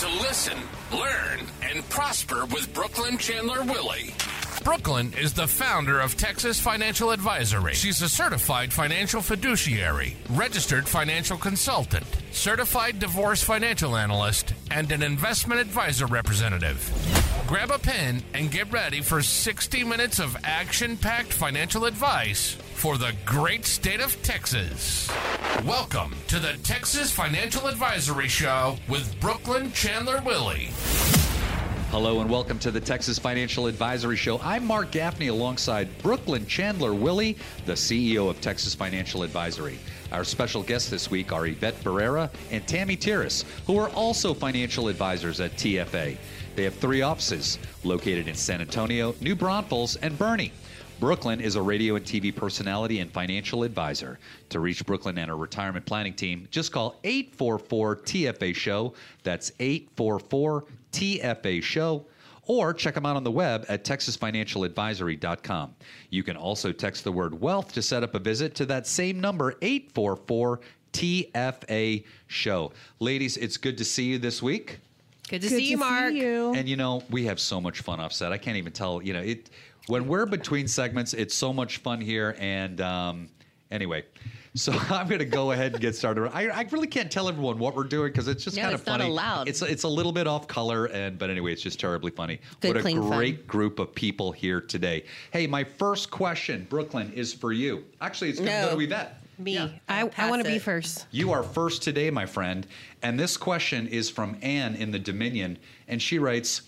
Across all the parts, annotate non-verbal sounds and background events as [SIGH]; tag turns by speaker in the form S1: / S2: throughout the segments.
S1: to listen, learn, and prosper with Brooklynn Chandler Willie. Brooklynn is the founder of Texas Financial Advisory. She's a certified financial fiduciary, registered financial consultant, certified divorce financial analyst, and an investment advisor representative. Grab a pen and get ready for 60 minutes of action packed financial advice for the great state of Texas. Welcome to the Texas Financial Advisory Show with Brooklynn Chandler Willie.
S2: Hello and welcome to the Texas Financial Advisory Show. I'm Mark Gaffney alongside Brooklynn Chandler Willie, the CEO of Texas Financial Advisory. Our special guests this week are Yvette Barrera and Tammy Tiras, who are also financial advisors at TFA. They have three offices located in San Antonio, New Braunfels, and Boerne. Brooklynn is a radio and TV personality and financial advisor. To reach Brooklynn and her retirement planning team, just call 844 TFA Show. That's 844 TFA Show. Or check them out on the web at texasfinancialadvisory.com. You can also text the word wealth to set up a visit to that same number, 844 TFA Show. Ladies, it's good to see you this week.
S3: Good to
S4: Good
S3: see you,
S4: to
S3: Mark.
S4: you.
S2: And you know, we have so much fun offset. I can't even tell. You know, it when we're between segments, it's so much fun here. And um, anyway, [LAUGHS] so I'm going to go ahead and get started. I, I really can't tell everyone what we're doing because it's just
S3: No,
S2: kind of
S3: it's not
S2: funny.
S3: allowed.
S2: It's it's a little bit off color, and but anyway, it's just terribly funny.
S3: Good,
S2: what a
S3: clean fun.
S2: great group of people here today. Hey, my first question, Brooklynn, is for you. Actually, it's going to
S3: No.
S2: go to Yvette.
S3: Me.
S2: Yeah.
S4: I, I want to be first.
S2: You are first today, my friend. And this question is from Anne in the Dominion. And she writes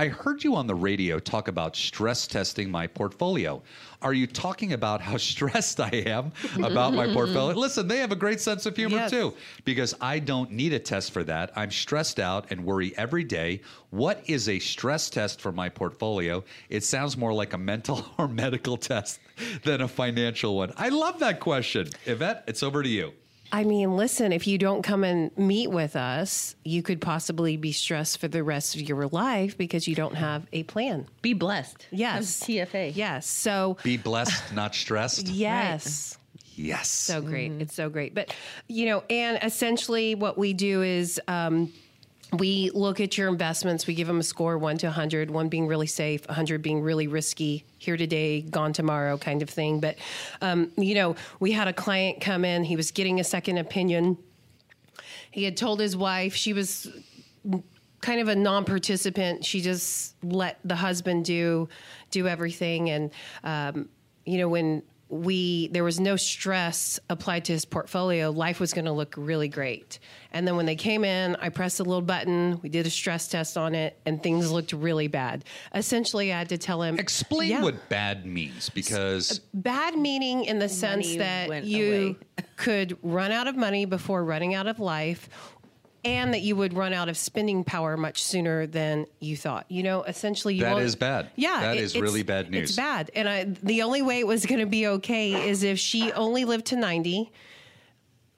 S2: I heard you on the radio talk about stress testing my portfolio. Are you talking about how [LAUGHS] stressed I am about my portfolio? [LAUGHS] Listen, they have a great sense of humor
S4: Yes.
S2: too, because I don't need a test for that. I'm stressed out and worry every day. What is a stress test for my portfolio? It sounds more like a mental [LAUGHS] or medical test than a financial one. I love that question. Yvette, it's over to you.
S4: I mean, listen, if you don't come and meet with us, you could possibly be stressed for the rest of your life because you don't have a plan.
S3: Be blessed.
S4: Yes.
S3: Comes TFA.
S4: Yes. So,
S2: Be blessed, not stressed. [LAUGHS]
S4: yes.
S2: Yes.
S4: So great. It's so great. But, you know, and essentially what we do is um, we look at your investments. We give them a score one to 100, one being really safe, 100 being really risky, here today, gone tomorrow kind of thing. But, um, you know, we had a client come in, he was getting a second opinion. He had told his wife she was kind of a non-participant. She just let the husband do do everything, and um, you know when we there was no stress applied to his portfolio, life was going to look really great. And then when they came in, I pressed a little button. We did a stress test on it, and things looked really bad. Essentially, I had to tell him
S2: Explain
S4: Yeah.
S2: what bad means because uh,
S4: bad meaning in the sense
S3: Money
S4: that you
S3: away. [LAUGHS]
S4: could run out of money before running out of life and that you would run out of spending power much sooner than you thought. You know, essentially you
S2: That
S4: won't-
S2: bad.
S4: Yeah,
S2: That
S4: it-
S2: is really bad news.
S4: It's bad. And I the only way it was going to be okay is if she only lived to 90,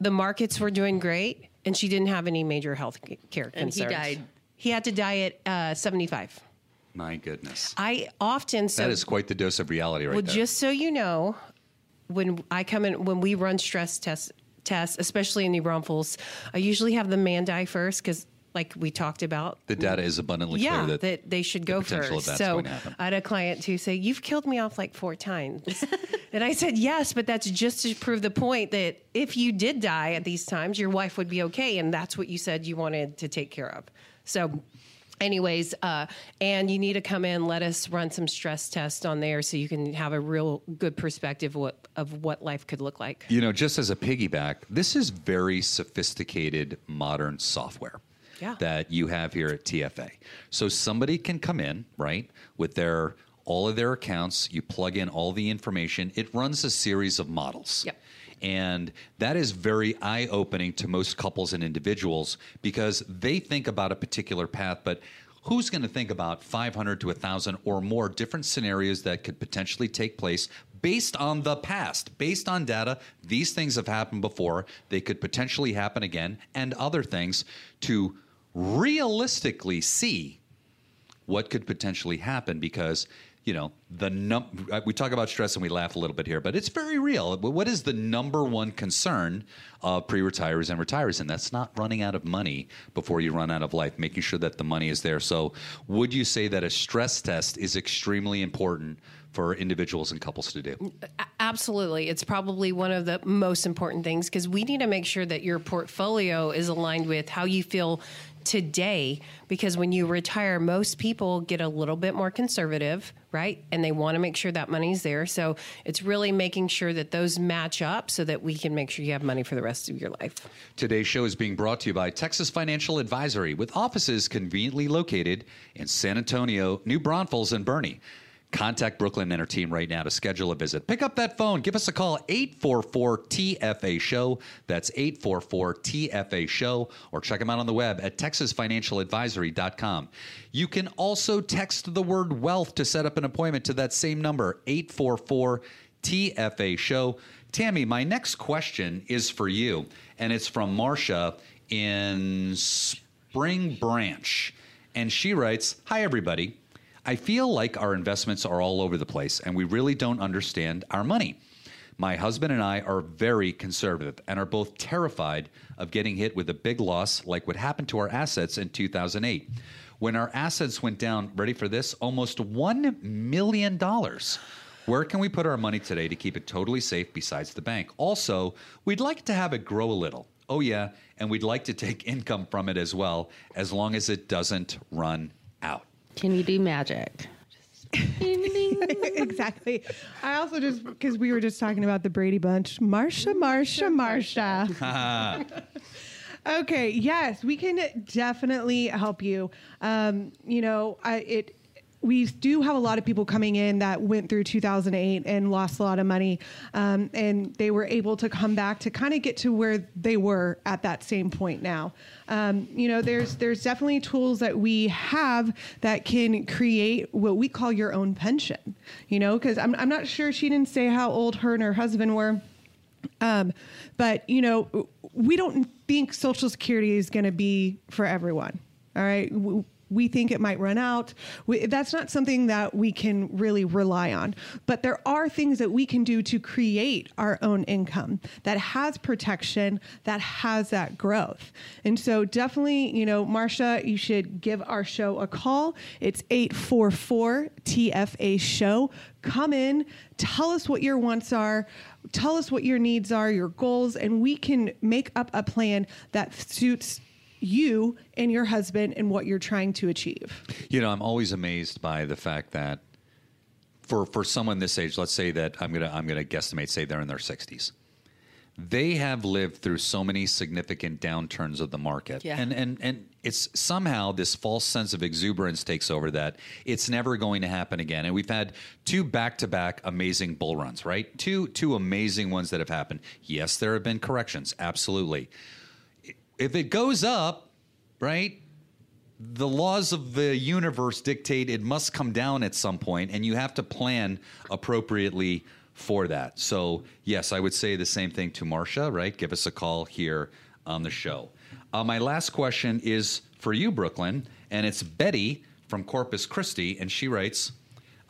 S4: the markets were doing great and she didn't have any major health c- care
S3: And he died.
S4: He had to die at uh, 75.
S2: my goodness.
S4: I often so
S2: that is quite the dose of reality right
S4: well,
S2: there.
S4: just so you know, when I come in, when we run stress tests, tests, especially in New Braunfels, I usually have the man die first because, like we talked about,
S2: the data is abundantly
S4: yeah,
S2: clear that,
S4: that, they should go
S2: potential
S4: first.
S2: of that's
S4: So
S2: going to.
S4: I had a client who say, "You've killed me off like four times," [LAUGHS] and I said, "Yes, but that's just to prove the point that if you did die at these times, your wife would be okay, and that's what you said you wanted to take care of." So. Anyways, uh, and you need to come in, let us run some stress tests on there so you can have a real good perspective what, of what life could look like.
S2: you know, just as a piggyback, this is very sophisticated modern software
S4: Yeah.
S2: that you have here at TFA. So somebody can come in, right, with their all of their accounts, you plug in all the information, it runs a series of models.
S4: Yep.
S2: And that is very eye opening to most couples and individuals because they think about a particular path, but who's going to think about 500 to 1,000 or more different scenarios that could potentially take place based on the past, based on data? These things have happened before, they could potentially happen again, and other things to realistically see what could potentially happen because you know, the num- uh, we talk about stress and we laugh a little bit here, but it's very real. What is the number one concern of pre-retirees and retirees? And that's not running out of money before you run out of life, making sure that the money is there. So, would you say that a stress test is extremely important for individuals and couples to do?
S4: Absolutely. It's probably one of the most important things because we need to make sure that your portfolio is aligned with how you feel today because when you retire most people get a little bit more conservative right? And they want to make sure that money's there. So it's really making sure that those match up so that we can make sure you have money for the rest of your life.
S2: Today's show is being brought to you by texas financial advisory with offices conveniently located in san antonio new braunfels and boerne Contact Brooklynn and her team right now to schedule a visit. Pick up that phone. Give us a call, 844 TFA Show. That's 844 TFA Show. Or check them out on the web at texasfinancialadvisory.com. You can also text the word wealth to set up an appointment to that same number, 844 TFA Show. Tammy, my next question is for you, and it's from Marcia in Spring Branch. And she writes Hi, everybody. I feel like our investments are all over the place and we really don't understand our money. My husband and I are very conservative and are both terrified of getting hit with a big loss like what happened to our assets in 2008. When our assets went down, ready for this, almost $1 million. Where can we put our money today to keep it totally safe besides the bank? Also, we'd like to have it grow a little. Oh, yeah, and we'd like to take [LAUGHS] income from it as well, as long as it doesn't run out.
S3: Can you do magic? [LAUGHS]
S5: exactly. I also just because we were just talking about the Brady Bunch, Marsha, Marsha, Marsha. [LAUGHS] okay. Yes, we can definitely help you. Um, you know, I, it we do have a lot of people coming in that went through 2008 and lost a lot of money, um, and they were able to come back to kind of get to where they were at that same point now. Um, you know, there's there's definitely tools that we have that can create what we call your own pension. You know, because I'm I'm not sure she didn't say how old her and her husband were. Um, but you know, we don't think Social Security is going to be for everyone. All right, we think it might run out. We, that's not something that we can really rely on. But there are things that we can do to create our own income that has protection, that has that growth. And so, definitely, you know, Marsha, you should give our show a call. It's 844 TFA Show. Come in, tell us what your wants are tell us what your needs are, your goals, and we can make up a plan that suits you and your husband and what you're trying to achieve.
S2: You know, I'm always amazed by the fact that for for someone this age, let's say that I'm gonna I'm gonna guesstimate, say they're in their 60s. They have lived through so many significant downturns of the market,
S3: yeah.
S2: and and and it's somehow this false sense of exuberance takes over that it's never going to happen again. And we've had two back-to-back amazing bull runs, right? Two two amazing ones that have happened. Yes, there have been corrections, absolutely if it goes up, right? The laws of the universe dictate it must come down at some point, and you have to plan appropriately for that. So, yes, I would say the same thing to Marcia, right? Give us a call here on the show. Uh, my last question is for you, Brooklynn, and it's Betty from Corpus Christi, and she writes,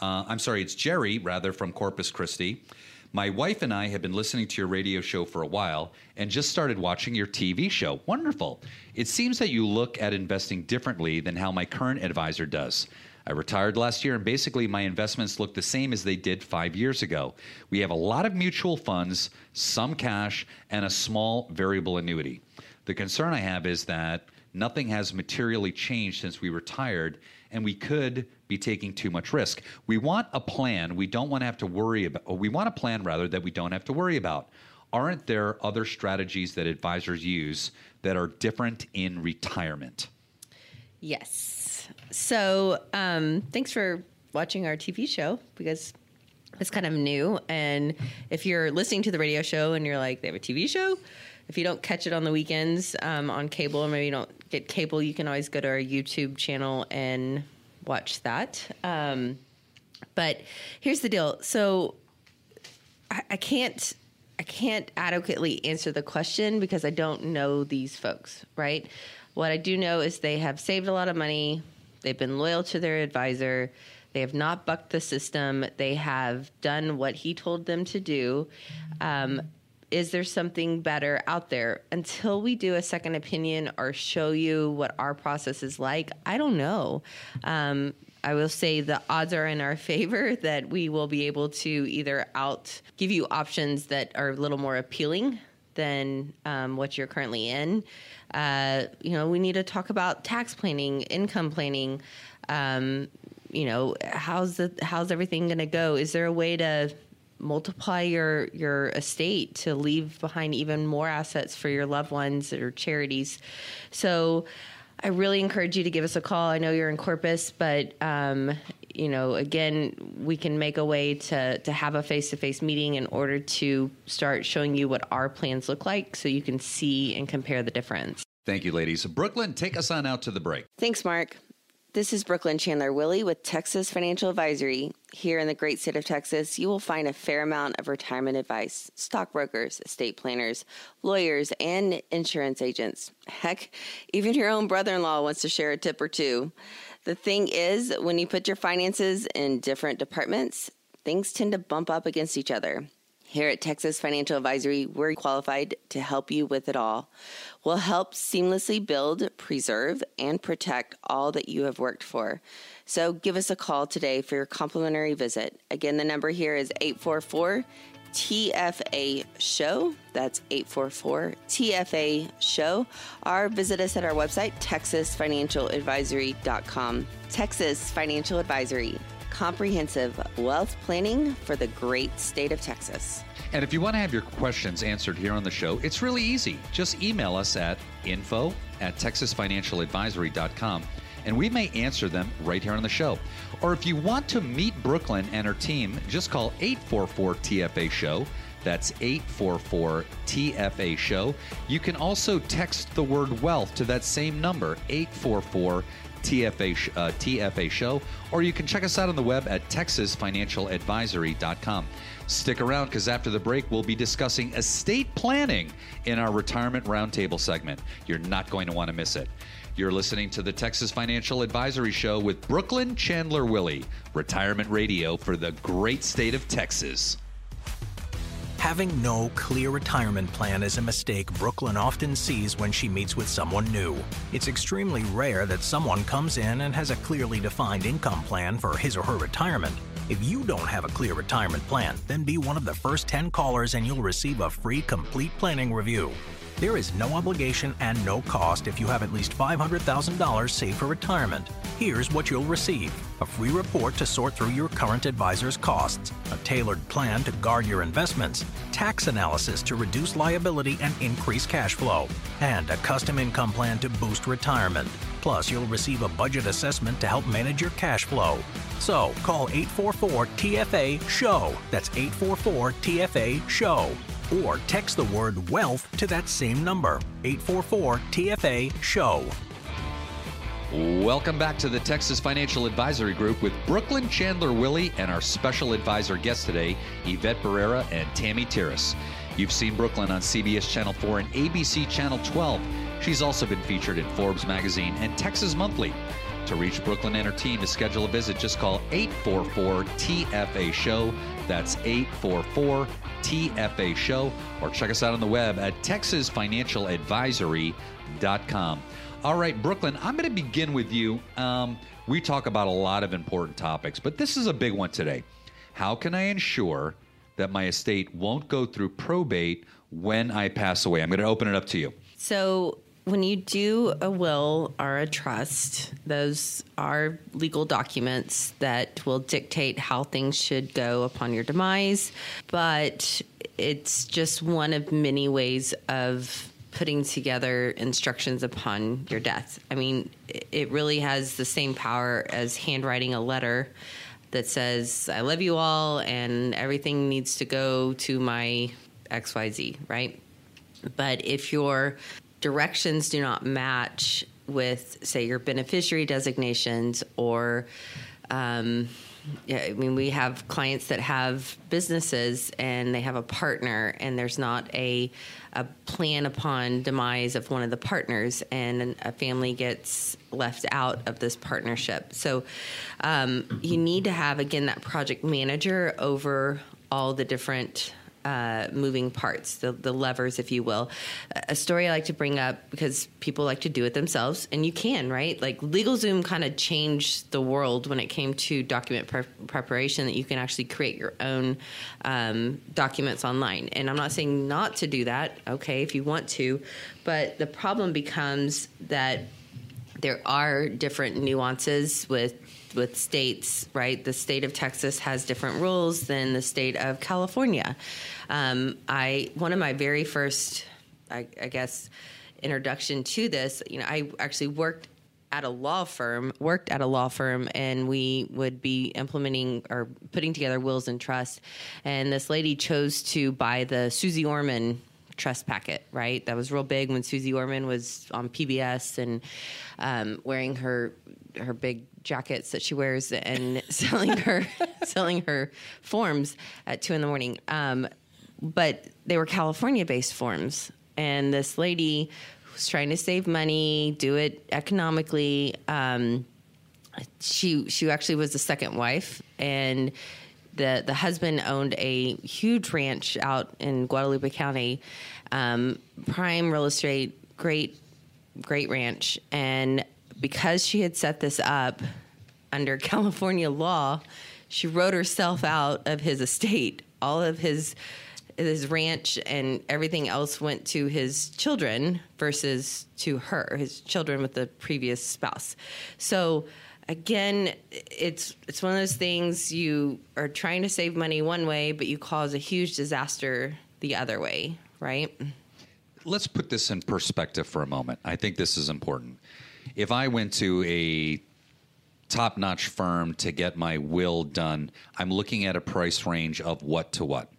S2: uh, I'm sorry, it's Jerry, rather, from Corpus Christi. My wife and I have been listening to your radio show for a while and just started watching your TV show. Wonderful. It seems that you look at investing differently than how my current advisor does. I retired last year, and basically my investments look the same as they did five years ago. We have a lot of mutual funds, some cash, and a small variable annuity. The concern I have is that nothing has materially changed since we retired, and we could be taking too much risk. We want a plan we don't want to have to worry about, we want a plan rather that we don't have to worry about. Aren't there other strategies that advisors use that are different in retirement?
S3: Yes. So um, thanks for watching our TV show because it's kind of new. And if you're listening to the radio show and you're like, they have a TV show, if you don't catch it on the weekends um, on cable, or maybe you don't get cable, you can always go to our YouTube channel and watch that. Um, but here's the deal. So I, I can't I can't adequately answer the question because I don't know these folks, right? What I do know is they have saved a lot of money. They've been loyal to their advisor. They have not bucked the system. They have done what he told them to do. Um, is there something better out there? Until we do a second opinion or show you what our process is like, I don't know. Um, I will say the odds are in our [LAUGHS] favor that we will be able to either out give you options that are a little more appealing than um, what you're currently in. Uh, you know, we need to talk about tax planning, income planning. Um, you know, how's the how's everything going to go? Is there a way to multiply your your estate to leave behind even more assets for your loved ones or charities? So. I really encourage you to give us a call. I know you're in Corpus, but um, you know, again, we can make a way to to have a face to face meeting in order to start showing you what our plans look like, so you can see and compare the difference.
S2: Thank you, ladies. Brooklynn, take us on out to the break.
S3: Thanks, Mark. This is Brooklynn Chandler Willie with Texas Financial Advisory. Here in the great state of Texas, you will find a fair amount of retirement advice stockbrokers, estate planners, lawyers, and insurance agents. Heck, even your own brother in law wants to share a tip or two. The thing is, when you put your finances in different departments, things tend to bump up against each other. Here at Texas Financial Advisory, we're qualified to help you with it all. We'll help seamlessly build, preserve, and protect all that you have worked for. So give us a call today for your complimentary visit. Again, the number here is 844 TFA Show. That's 844 TFA Show. Or visit us at our website, texasfinancialadvisory.com. Texas Financial Advisory comprehensive wealth planning for the great state of Texas.
S2: And if you want to have your questions answered here on the show, it's really easy. Just email us at info at texasfinancialadvisory.com and we may answer them right here on the show. Or if you want to meet Brooklynn and her team, just call 844 TFA Show. That's 844 TFA Show. You can also text the word wealth to that same number, 844 TFA, uh, TFA show, or you can check us out on the web at texasfinancialadvisory.com. Stick around because after the break, we'll be discussing estate planning in our retirement roundtable segment. You're not going to want to miss it. You're listening to the Texas Financial Advisory Show with Brooklynn Chandler Willie, retirement radio for the great state of Texas.
S6: Having no clear retirement plan is a mistake Brooklynn often sees when she meets with someone new. It's extremely rare that someone comes in and has a clearly defined income plan for his or her retirement. If you don't have a clear retirement plan, then be one of the first 10 callers and you'll receive a free complete planning review. There is no obligation and no cost if you have at least $500,000 saved for retirement. Here's what you'll receive a free report to sort through your current advisor's costs, a tailored plan to guard your investments, tax analysis to reduce liability and increase cash flow, and a custom income plan to boost retirement. Plus, you'll receive a budget assessment to help manage your cash flow. So, call 844 TFA SHOW. That's 844 TFA SHOW or text the word wealth to that same number 844 TFA SHOW.
S2: Welcome back to the Texas Financial Advisory Group with Brooklynn Chandler Willie and our special advisor guest today, Yvette Barrera and Tammy Tiras. You've seen Brooklynn on CBS Channel 4 and ABC Channel 12. She's also been featured in Forbes magazine and Texas Monthly. To reach Brooklynn and her team to schedule a visit, just call 844 TFA Show. That's 844 TFA Show. Or check us out on the web at texasfinancialadvisory.com. All right, Brooklynn, I'm going to begin with you. Um, we talk about a lot of important topics, but this is a big one today. How can I ensure that my estate won't go through probate when I pass away? I'm going to open it up to you.
S3: So, when you do a will or a trust, those are legal documents that will dictate how things should go upon your demise, but it's just one of many ways of putting together instructions upon your death. I mean, it really has the same power as handwriting a letter that says, I love you all and everything needs to go to my XYZ, right? But if your directions do not match with, say, your beneficiary designations or um, yeah, I mean, we have clients that have businesses and they have a partner, and there's not a a plan upon demise of one of the partners, and a family gets left out of this partnership. So, um, you need to have again that project manager over all the different uh, moving parts, the, the levers, if you will. A story I like to bring up because people like to do it themselves, and you can, right? Like LegalZoom kind of changed the world when it came to document pre- preparation, that you can actually create your own um, documents online. And I'm not saying not to do that, okay, if you want to, but the problem becomes that there are different nuances with with states, right? The state of Texas has different rules than the state of California. Um, I one of my very first, I, I guess, introduction to this. You know, I actually worked at a law firm, worked at a law firm, and we would be implementing or putting together wills and trusts. And this lady chose to buy the Suze Orman trust packet, right? That was real big when Suze Orman was on PBS and um, wearing her her big jackets that she wears and [LAUGHS] selling her [LAUGHS] selling her forms at two in the morning. Um, but they were California based forms, and this lady was trying to save money, do it economically. Um, she she actually was the second wife and the the husband owned a huge ranch out in Guadalupe County, um, prime real estate, great great ranch, and because she had set this up under [LAUGHS] California law, she wrote herself out of his estate. All of his his ranch and everything else went to his children versus to her, his children with the previous spouse. So again, it's it's one of those things you are trying to save money one way, but you cause a huge disaster the other way, right?
S2: Let's put this in perspective for a moment. I think this is important. If I went to a top notch firm to get my will done, I'm looking at a price range of what to what?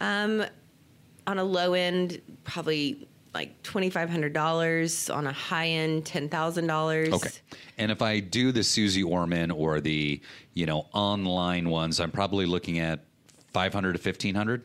S3: Um, on a low end, probably like twenty five hundred dollars. On a high end, ten thousand dollars.
S2: Okay. And if I do the Suze Orman or the you know online ones, I'm probably looking at five hundred to fifteen hundred.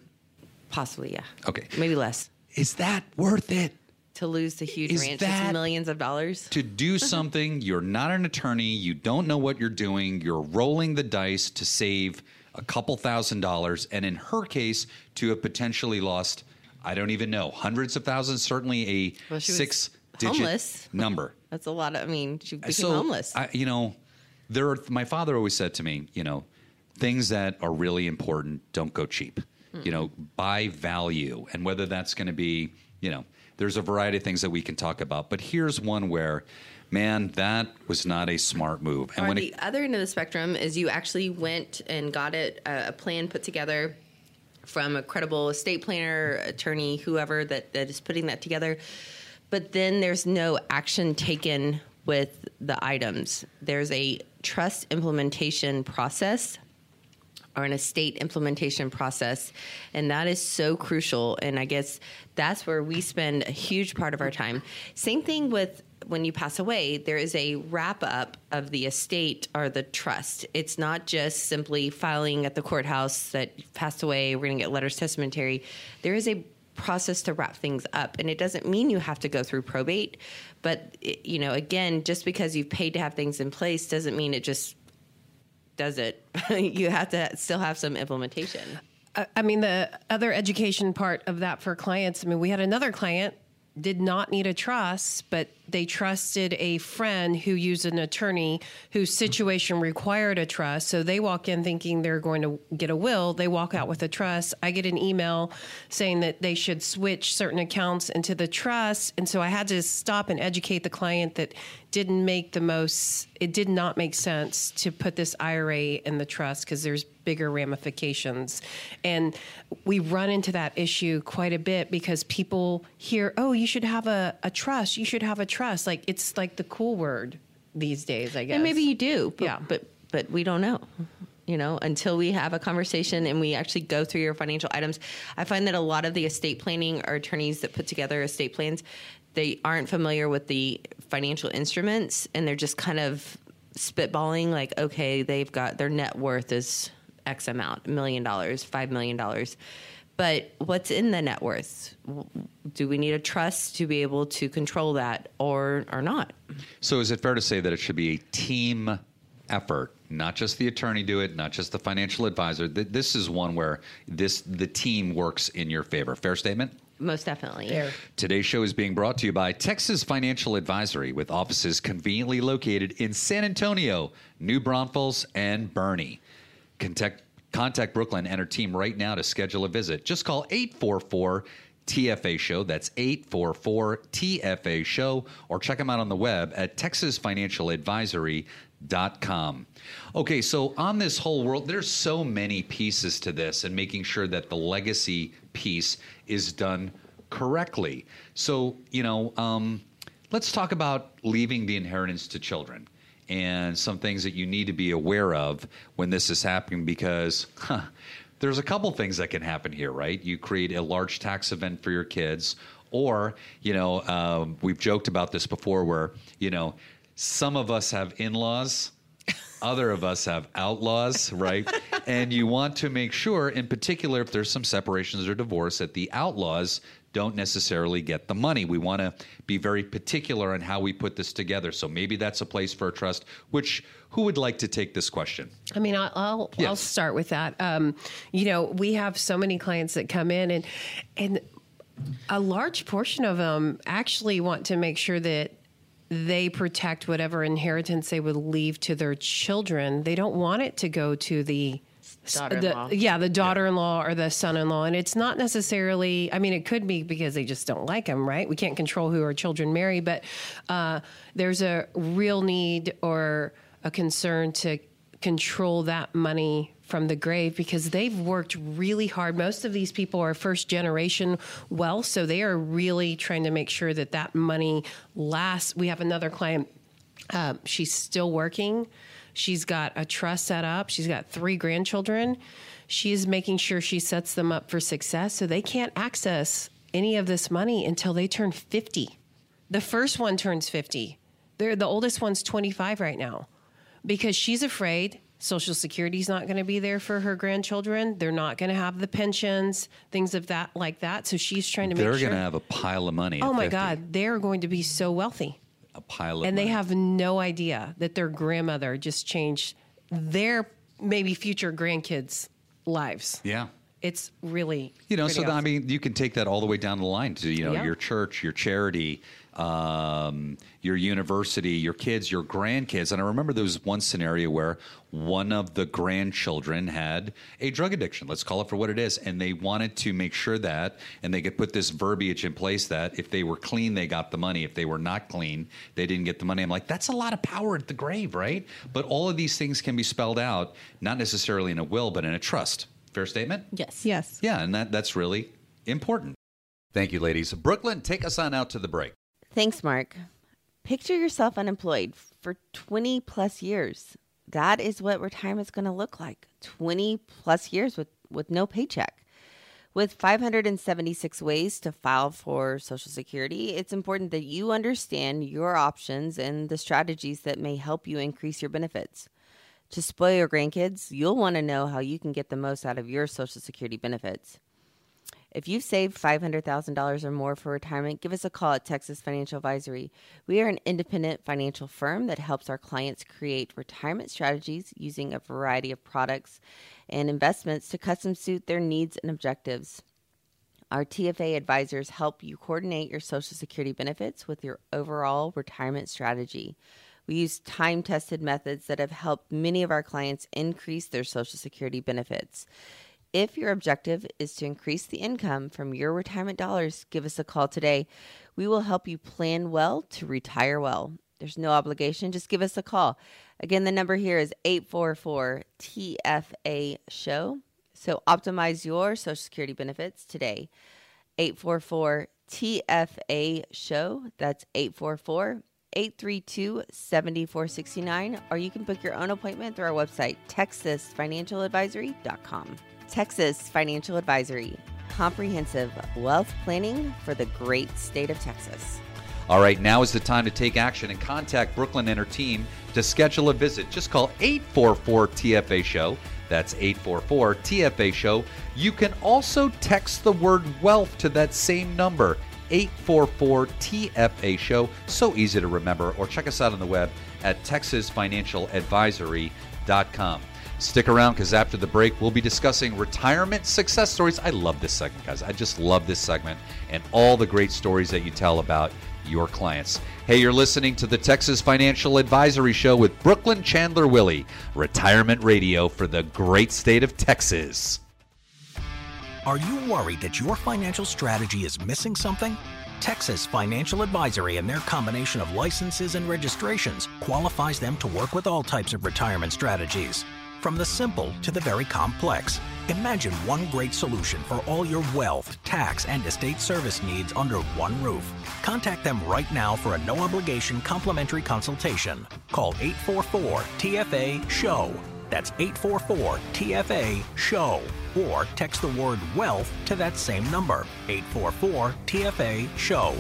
S3: Possibly, yeah.
S2: Okay.
S3: Maybe less.
S2: Is that worth it?
S3: To lose the huge
S2: Is
S3: ranch, millions of dollars.
S2: to do [LAUGHS] something you're not an attorney you don't know what you're doing you're rolling the dice to save a couple thousand dollars and in her case to have potentially lost i don't even know hundreds of thousands certainly a
S3: Well,
S2: six digit
S3: homeless.
S2: number [LAUGHS]
S3: That's a lot of. I mean, she uh, became
S2: so
S3: homeless.
S2: I, you know there are my father always said to me you know things that are really important don't go cheap hmm. you know buy value and whether that's going to be you know there's a variety of things that we can talk about but here's one where man that was not a smart move and
S3: or
S2: when
S3: the
S2: it,
S3: other end of the spectrum is you actually went and got it a, a plan put together from a credible estate planner, attorney, whoever that, that is putting that together. But then there's no action taken with the items. There's a trust implementation process or an estate implementation process. And that is so crucial. And I guess that's where we spend a huge part of our time. Same thing with when you pass away, there is a wrap up of the estate or the trust. It's not just simply filing at the courthouse that passed away, we're going to get letters testamentary. There is a process to wrap things up and it doesn't mean you have to go through probate but you know again just because you've paid to have things in place doesn't mean it just does it [LAUGHS] you have to still have some implementation
S4: I- I mean, the other education part of that for clients. I mean, we had another client did not need a trust, but they trusted a friend who used an attorney whose mm-hmm. situation required a trust. So they walk in thinking they're going to get a will. They walk out with a trust. I get an email saying that they should switch certain accounts into the trust. And so I had to stop and educate the client that didn't make the most, it did not make sense to put this IRA in the trust because there's bigger ramifications. And we run into that issue quite a bit because people hear, oh, you should have a, a trust. You should have a trust. Like it's like the cool word these days, I guess.
S3: and maybe you do but,
S4: Yeah.
S3: but but we don't know you know until we have a conversation and we actually go through your financial items i find that a lot of the estate planning or attorneys that put together estate plans they aren't familiar with the financial instruments and they're just kind of
S7: spitballing like okay they've got their net worth is x amount a million dollars five million dollars but what's in the net worth do we need a trust to be able to control that or or not
S2: So is it fair to say that it should be a team effort, not just the attorney do it, not just the financial advisor? Th- This is one where this the team works in your favor. Fair statement?
S7: most definitely Fair.
S2: Today's show is being brought to you by Texas Financial Advisory with offices conveniently located in San Antonio, New Braunfels, and Boerne. Contact, contact Brooklynn and her team right now to schedule a visit. Just call 844 TFA Show. That's 844 TFA Show. Or check them out on the web at texasfinancialadvisory.com. Okay, so on this whole world, there's so many pieces to this and making sure that the legacy piece is done correctly. So, you know, um, let's talk about leaving the inheritance to children and some things that you need to be aware of when this is happening because huh, there's a couple things that can happen here, right? You create a large tax event for your kids, or, you know, um, we've joked about this before where, you know, some of us have in laws. Other of us have outlaws, right? [LAUGHS] and you want to make sure, in particular, if there's some separations or divorce, that the outlaws don't necessarily get the money. We want to be very particular on how we put this together. So maybe that's a place for a trust. Which who would like to take this question?
S4: I mean, I'll I'll,
S2: Yes.
S4: I'll start with that. Um, you know, we have so many clients that come in, and and a large portion of them actually want to make sure that they protect whatever inheritance they would leave to their children. They don't want it to go to the. The- yeah, the daughter-in-law or the son-in-law, and it's not necessarily. I mean, it could be because they just don't like him, right? We can't control who our children marry, but uh, there's a real need or a concern to control that money from the grave because they've worked really hard. Most of these people are first generation wealth, so they are really trying to make sure that that money lasts. We have another client. Uh, she's still working. She's got a trust set up. She's got three grandchildren. She is making sure she sets them up for success so they can't access any of this money until they turn 50. The first one turns 50. They're, the oldest one's 25 right now because she's afraid Social Security's not going to be there for her grandchildren. They're not going to have the pensions, things of that like that. So she's trying to
S2: They're
S4: make sure.
S2: They're going to have a pile of money.
S4: oh my
S2: 50.
S4: God, they're going to be so wealthy
S2: a pile of
S4: and they have no idea that their grandmother just changed their maybe future grandkids' lives.
S2: yeah.
S4: It's really
S2: You know, so th- I mean, you can take that all the way down the line to you know
S4: Yeah.
S2: your church, your charity, um, your university, your kids, your grandkids. And I remember there was one scenario where one of the grandchildren had a drug addiction. Let's call it for what it is, and they wanted to make sure that, and they could put this verbiage in place that if they were clean, they got the money. If they were not clean, they didn't get the money. I'm like, that's a lot of power at the grave, right? But all of these things can be spelled out, not necessarily in a will, but in a trust. Fair statement.
S7: yes
S5: Yes.
S2: Yeah, and that, that's really important. Thank you, ladies. Brooklynn, take us on out to the break.
S3: Thanks, Mark. Picture yourself unemployed for 20 plus years. That is what retirement's going to look like 20 plus years with, with no paycheck. With 576 ways to file for Social Security, it's important that you understand your options and the strategies that may help you increase your benefits. To spoil your grandkids, you'll want to know how you can get the most out of your Social Security benefits. If you've saved $500,000 or more for retirement, give us a call at Texas Financial Advisory. We are an independent financial firm that helps our clients create retirement strategies using a variety of products and investments to custom suit their needs and objectives. Our TFA advisors help you coordinate your Social Security benefits with your overall retirement strategy. We use time tested methods that have helped many of our clients increase their Social Security benefits. If your objective is to increase the income from your retirement dollars, give us a call today. We will help you plan well to retire well. There's no obligation, just give us a call. Again, the number here is 844 TFA Show. So optimize your Social Security benefits today. 844 TFA Show. That's 844 832 7469. Or you can book your own appointment through our website, texasfinancialadvisory.com. Texas Financial Advisory, comprehensive wealth planning for the great state of Texas.
S2: All right, now is the time to take action and contact Brooklynn and her team to schedule a visit. Just call 844 TFA Show. That's 844 TFA Show. You can also text the word wealth to that same number, 844 TFA Show. So easy to remember. Or check us out on the web at texasfinancialadvisory.com. Stick around because after the break, we'll be discussing retirement success stories. I love this segment, guys. I just love this segment and all the great stories that you tell about your clients. Hey, you're listening to the Texas Financial Advisory Show with Brooklynn Chandler Willie, retirement radio for the great state of Texas.
S6: Are you worried that your financial strategy is missing something? Texas Financial Advisory and their combination of licenses and registrations qualifies them to work with all types of retirement strategies. From the simple to the very complex, imagine one great solution for all your wealth, tax, and estate service needs under one roof. Contact them right now for a no obligation complimentary consultation. Call 844 TFA SHOW. That's 844 TFA SHOW. Or text the word wealth to that same number 844 TFA SHOW.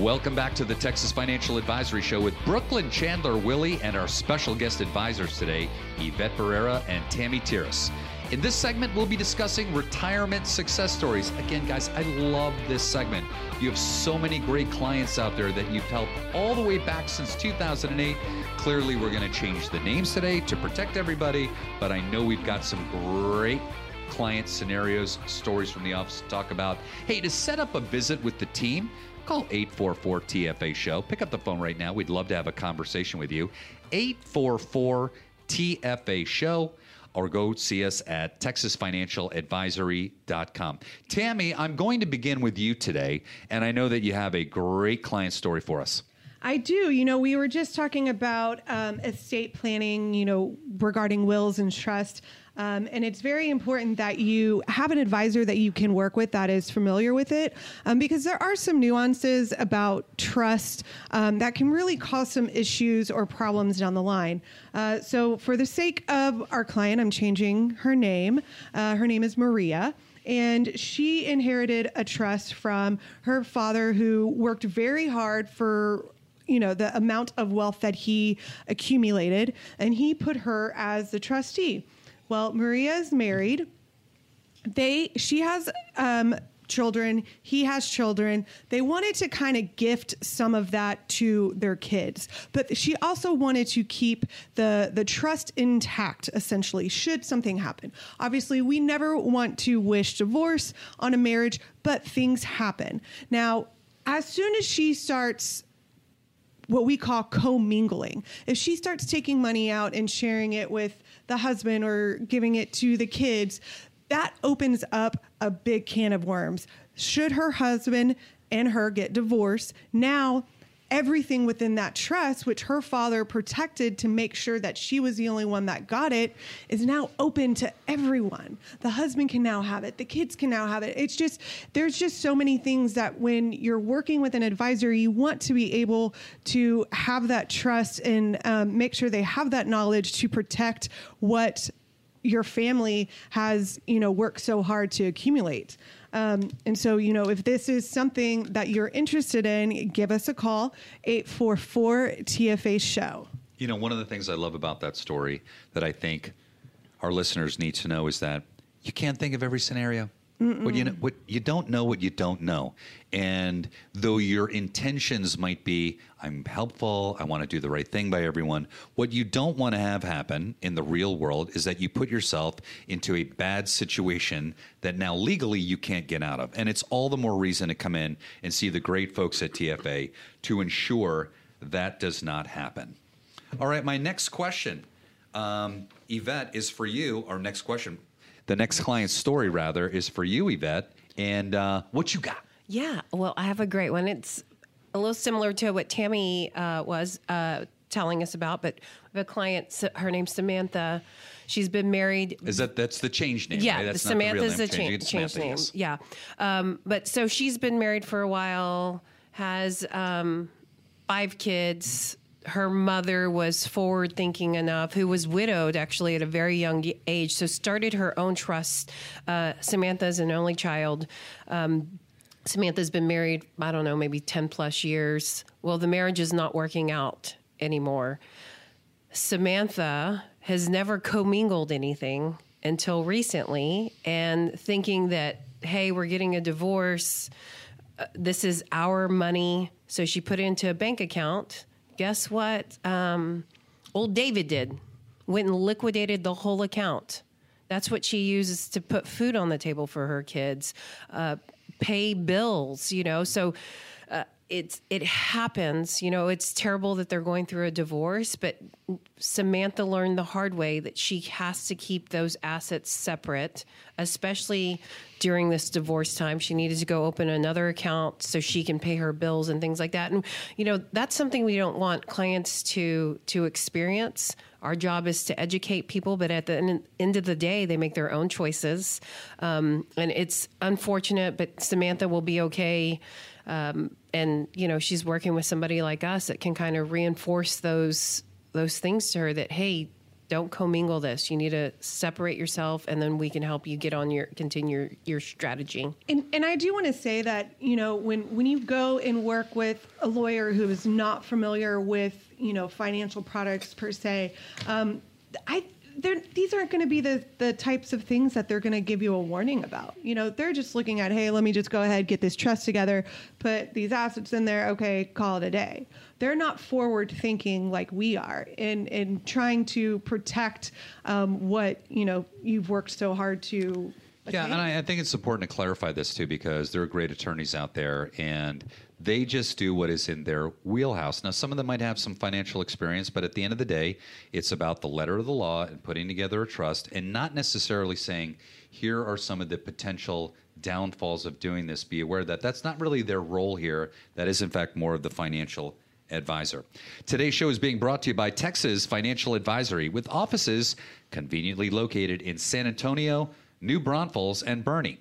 S2: Welcome back to the Texas Financial Advisory Show with Brooklynn Chandler Willie and our special guest advisors today, Yvette Barrera and Tammy Tiras. In this segment, we'll be discussing retirement success stories. Again, guys, I love this segment. You have so many great clients out there that you've helped all the way back since 2008. Clearly, we're going to change the names today to protect everybody, but I know we've got some great client scenarios, stories from the office to talk about. Hey, to set up a visit with the team, call 844 TFA Show. Pick up the phone right now. We'd love to have a conversation with you. 844 TFA Show or go see us at texasfinancialadvisory.com. Tammy, I'm going to begin with you today, and I know that you have a great client story for us.
S5: I do. You know, we were just talking about um, estate planning, you know, regarding wills and trust. Um, and it's very important that you have an advisor that you can work with that is familiar with it um, because there are some nuances about trust um, that can really cause some issues or problems down the line. Uh, so, for the sake of our client, I'm changing her name. Uh, her name is Maria and she inherited a trust from her father who worked very hard for you know the amount of wealth that he accumulated and he put her as the trustee well, Maria is married. They she has um, children. He has children. They wanted to kind of gift some of that to their kids, but she also wanted to keep the the trust intact. Essentially, should something happen. Obviously, we never want to wish divorce on a marriage, but things happen. Now, as soon as she starts what we call commingling. If she starts taking money out and sharing it with the husband or giving it to the kids, that opens up a big can of worms. Should her husband and her get divorced, now everything within that trust, which her father protected to make sure that she was the only one that got it, is now open to everyone. The husband can now have it, the kids can now have it. It's just, there's just so many things that when you're working with an advisor, you want to be able to have that trust and um, make sure they have that knowledge to protect what your family has, you know, worked so hard to accumulate. Um, and so, you know, if this is something that you're interested in, give us a call, 844 TFA Show.
S2: You know, one of the things I love about that story that I think our listeners need to know is that you can't think of every scenario. What you, know, what you don't know, what you don't know. And though your intentions might be, I'm helpful, I want to do the right thing by everyone, what you don't want to have happen in the real world is that you put yourself into a bad situation that now legally you can't get out of. And it's all the more reason to come in and see the great folks at TFA to ensure that does not happen. All right, my next question, um, Yvette, is for you. Our next question the next client's story, rather, is for you, Yvette. And uh, what you got?
S4: Yeah, well, I have a great one. It's a little similar to what Tammy uh, was uh, telling us about, but we have a client. Her name's Samantha. She's been married.
S2: Is that that's the change name?
S4: Yeah,
S2: right? that's
S4: Samantha's
S2: the,
S4: the
S2: real name.
S4: cha- change name. Yeah, um, but so she's been married for a while. Has um, five kids. Her mother was forward thinking enough, who was widowed actually at a very young age, so started her own trust. Uh, Samantha's an only child. Um, Samantha's been married, I don't know, maybe 10 plus years. Well, the marriage is not working out anymore. Samantha has never commingled anything until recently and thinking that, hey, we're getting a divorce. Uh, this is our money. So she put it into a bank account. Guess what? Um, old David did. Went and liquidated the whole account. That's what she uses to put food on the table for her kids, uh, pay bills, you know. So uh, it's it happens, you know. It's terrible that they're going through a divorce, but Samantha learned the hard way that she has to keep those assets separate, especially during this divorce time. She needed to go open another account so she can pay her bills and things like that. And you know, that's something we don't want clients to to experience. Our job is to educate people, but at the end of the day, they make their own choices. Um, and it's unfortunate, but Samantha will be okay. Um, and you know, she's working with somebody like us that can kind of reinforce those those things to her that hey don't commingle this. You need to separate yourself, and then we can help you get on your continue your, strategy.
S5: And, and I do want to say that you know when when you go and work with a lawyer who is not familiar with you know financial products per se, um, I these aren't going to be the, the types of things that they're going to give you a warning about. You know, they're just looking at, hey, let me just go ahead, get this trust together, put these assets in there, okay, call it a day. They're not forward thinking like we are in, in trying to protect um, what, you know, you've worked so hard to.
S2: Yeah, and I, I think it's important to clarify this too because there are great attorneys out there and they just do what is in their wheelhouse. Now, some of them might have some financial experience, but at the end of the day, it's about the letter of the law and putting together a trust and not necessarily saying, here are some of the potential downfalls of doing this. Be aware that that's not really their role here. That is, in fact, more of the financial advisor. Today's show is being brought to you by Texas Financial Advisory with offices conveniently located in San Antonio, New Braunfels, and Boerne.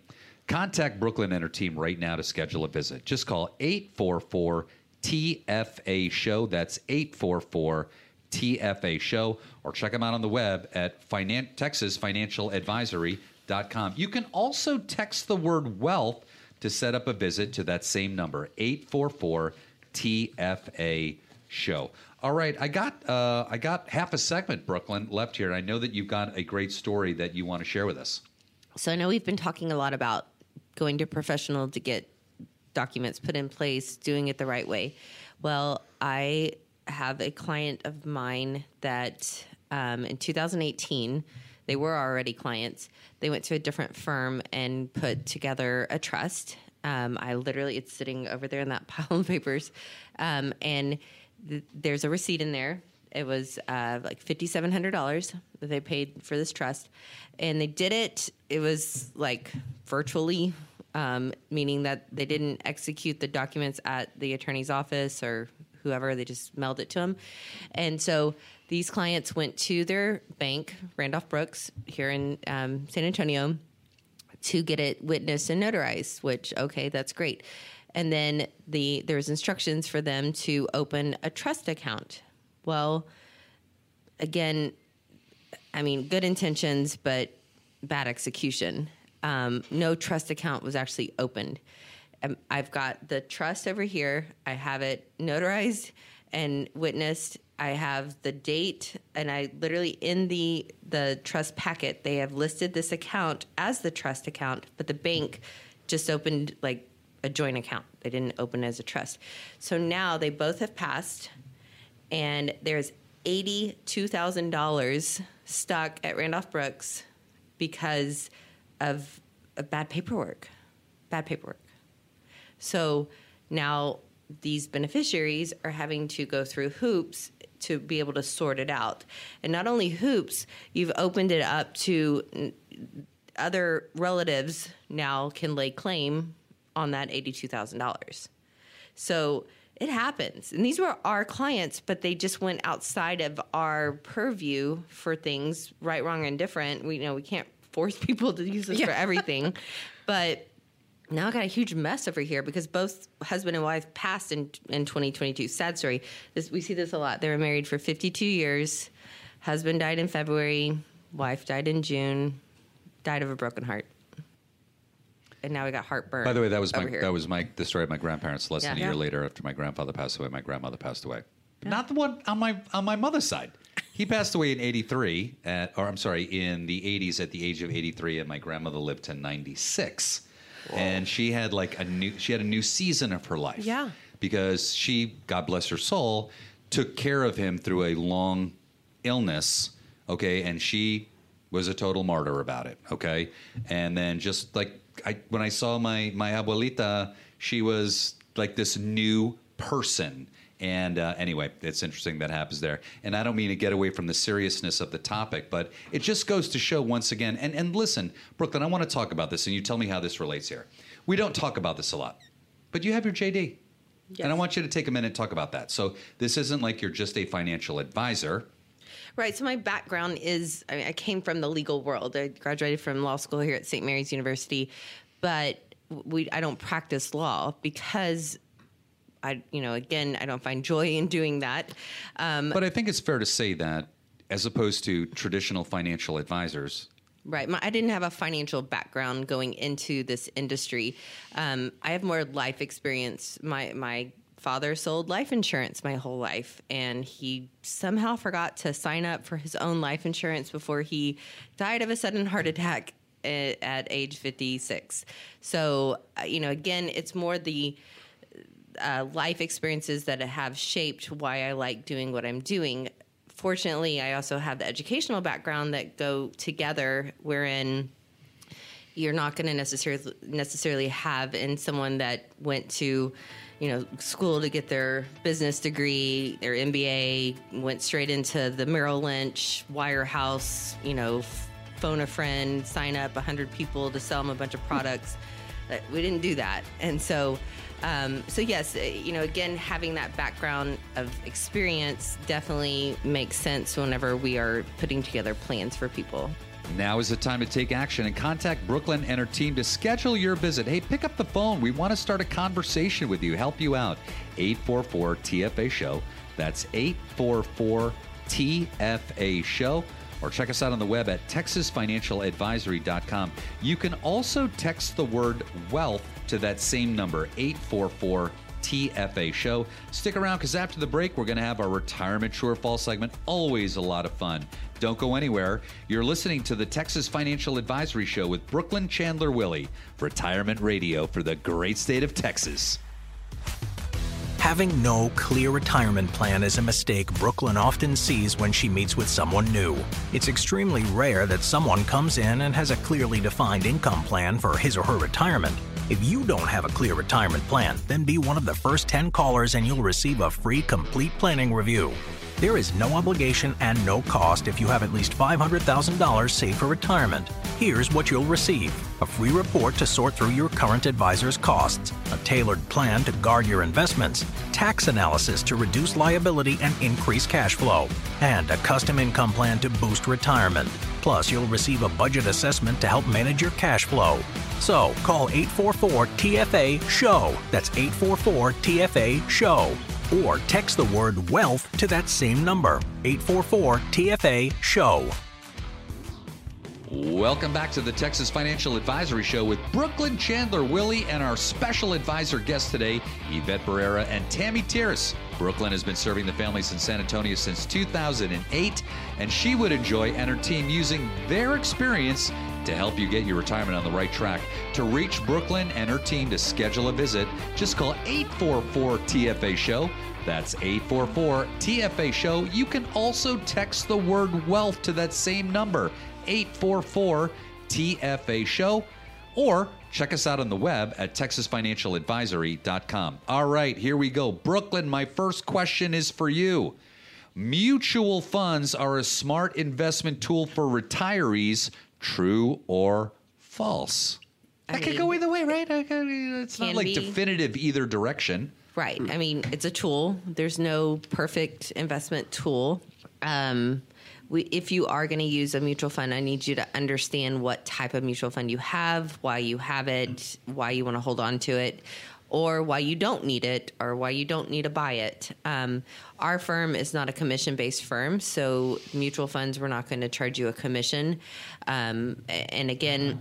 S2: Contact Brooklynn and her team right now to schedule a visit. Just call 844 TFA Show. That's 844 TFA Show. Or check them out on the web at finan- TexasFinancialAdvisory.com. You can also text the word wealth to set up a visit to that same number, 844 TFA Show. All right, I got uh, I got half a segment, Brooklynn, left here. I know that you've got a great story that you want to share with us.
S3: So I know we've been talking a lot about going to professional to get documents put in place, doing it the right way. Well, I have a client of mine that um, in 2018, they were already clients. They went to a different firm and put together a trust. Um, I literally, it's sitting over there in that [LAUGHS] pile of papers. Um, and th- there's a receipt in there. It was uh, like $5,700 that they paid for this trust. And they did it, it was like virtually um, meaning that they didn't execute the documents at the attorney's office or whoever, they just mailed it to them. And so these clients went to their bank, Randolph Brooks, here in um, San Antonio, to get it witnessed and notarized, which, okay, that's great. And then the there's instructions for them to open a trust account. Well, again, I mean, good intentions, but bad execution um, no trust account was actually opened. Um, I've got the trust over here. I have it notarized and witnessed. I have the date, and I literally in the the trust packet they have listed this account as the trust account, but the bank just opened like a joint account. They didn't open as a trust. So now they both have passed, and there's eighty two thousand dollars stuck at Randolph Brooks because of, of bad paperwork, bad paperwork. So now these beneficiaries are having to go through hoops to be able to sort it out. And not only hoops, you've opened it up to other relatives now can lay claim on that $82,000. So it happens. And these were our clients, but they just went outside of our purview for things right, wrong, and different. We you know we can't force [LAUGHS] people to use this yeah. for everything. but now I got a huge mess over here because both husband and wife passed in in 2022. Sad story. This, we see this a lot. They were married for 52 years. Husband died in February. Wife died in June. Died of a broken heart. And now we got heartburn.
S2: By the way, that was my
S3: here.
S2: that was my the story of my grandparents. Less than a
S3: Yeah.
S2: year
S3: Yeah.
S2: later, after my grandfather passed away, my grandmother passed away. Not the one on my on my mother's side. He passed away in '83, at, or I'm sorry, in the '80s at the age of 83, and my grandmother lived to 96. And she had like a new she had a new season of her life.
S4: Yeah.
S2: because she, God bless her soul, took care of him through a long illness. Okay, and she was a total martyr about it. Okay, and then just like I, when I saw my my abuelita, she was like this new person. And uh, anyway, it's interesting that happens there. And I don't mean to get away from the seriousness of the topic, but it just goes to show once again. And, and listen, Brooklynn, I want to talk about this, and you tell me how this relates here. We don't talk about this a lot, but you have your JD. And I want you to take a minute and talk about that. So this isn't like you're just a financial advisor.
S3: Right. So my background is I, mean, I came from the legal world. I graduated from law school here at St. Mary's University, but we I don't practice law because I you know again I don't find joy in doing that. Um,
S2: But I think it's fair to say that as opposed to traditional financial advisors,
S3: Right. My, I didn't have a financial background going into this industry. Um, I have more life experience. My my father sold life insurance my whole life, and he somehow forgot to sign up for his own life insurance before he died of a sudden heart attack at, at age fifty six. So uh, you know, again, it's more the uh, life experiences that have shaped why I like doing what I'm doing. Fortunately, I also have the educational background that go together, wherein you're not going to necessarily necessarily have in someone that went to you know school to get their business degree their mba went straight into the merrill lynch wirehouse you know phone a friend sign up 100 people to sell them a bunch of products. We didn't do that. And so um, so yes uh, you know again having that background of experience definitely makes sense whenever we are putting together plans for people
S2: Now is the time to take action and contact Brooklynn and her team to schedule your visit. Hey, pick up the phone. We want to start a conversation with you, help you out. 844 TFA Show. That's 844 TFA Show. Or check us out on the web at texasfinancialadvisory.com. You can also text the word wealth to that same number, 844 TFA show. Stick around because after the break, we're going to have our retirement shortfall segment. Always a lot of fun. Don't go anywhere. You're listening to the Texas Financial Advisory Show with Brooklynn Chandler Willie, retirement radio for the great state of Texas.
S6: Having no clear retirement plan is a mistake Brooklynn often sees when she meets with someone new. It's extremely rare that someone comes in and has a clearly defined income plan for his or her retirement. If you don't have a clear retirement plan, then be one of the first 10 callers and you'll receive a free complete planning review. There is no obligation and no cost if you have at least $500,000 saved for retirement. Here's what you'll receive a free report to sort through your current advisor's costs, a tailored plan to guard your investments, tax analysis to reduce liability and increase cash flow, and a custom income plan to boost retirement. Plus, you'll receive a budget assessment to help manage your cash flow. So, call 844 TFA SHOW. That's 844 TFA SHOW or text the word wealth to that same number 844 TFA SHOW.
S2: Welcome back to the Texas Financial Advisory Show with Brooklynn Chandler Willie and our special advisor guest today, Yvette Barrera and Tammy Tiras. Brooklynn has been serving the families in San Antonio since 2008, and she would enjoy and her team using their experience to help you get your retirement on the right track. To reach Brooklynn and her team to schedule a visit, just call 844 TFA Show. That's 844 TFA Show. You can also text the word wealth to that same number, 844 TFA Show, or check us out on the web at texasfinancialadvisory.com. All right, here we go. Brooklynn, my first question is for you. Mutual funds are a smart investment tool for retirees, true or false?
S3: I
S2: That could go either way, right? It's not like
S3: be.
S2: definitive either direction.
S3: Right. I mean, it's a tool. There's no perfect investment tool. Um, we, if you are going to use a mutual fund, I need you to understand what type of mutual fund you have, why you have it, why you want to hold on to it, or why you don't need it, or why you don't need to buy it. Um, our firm is not a commission based firm, so mutual funds, we're not going to charge you a commission. Um, and again,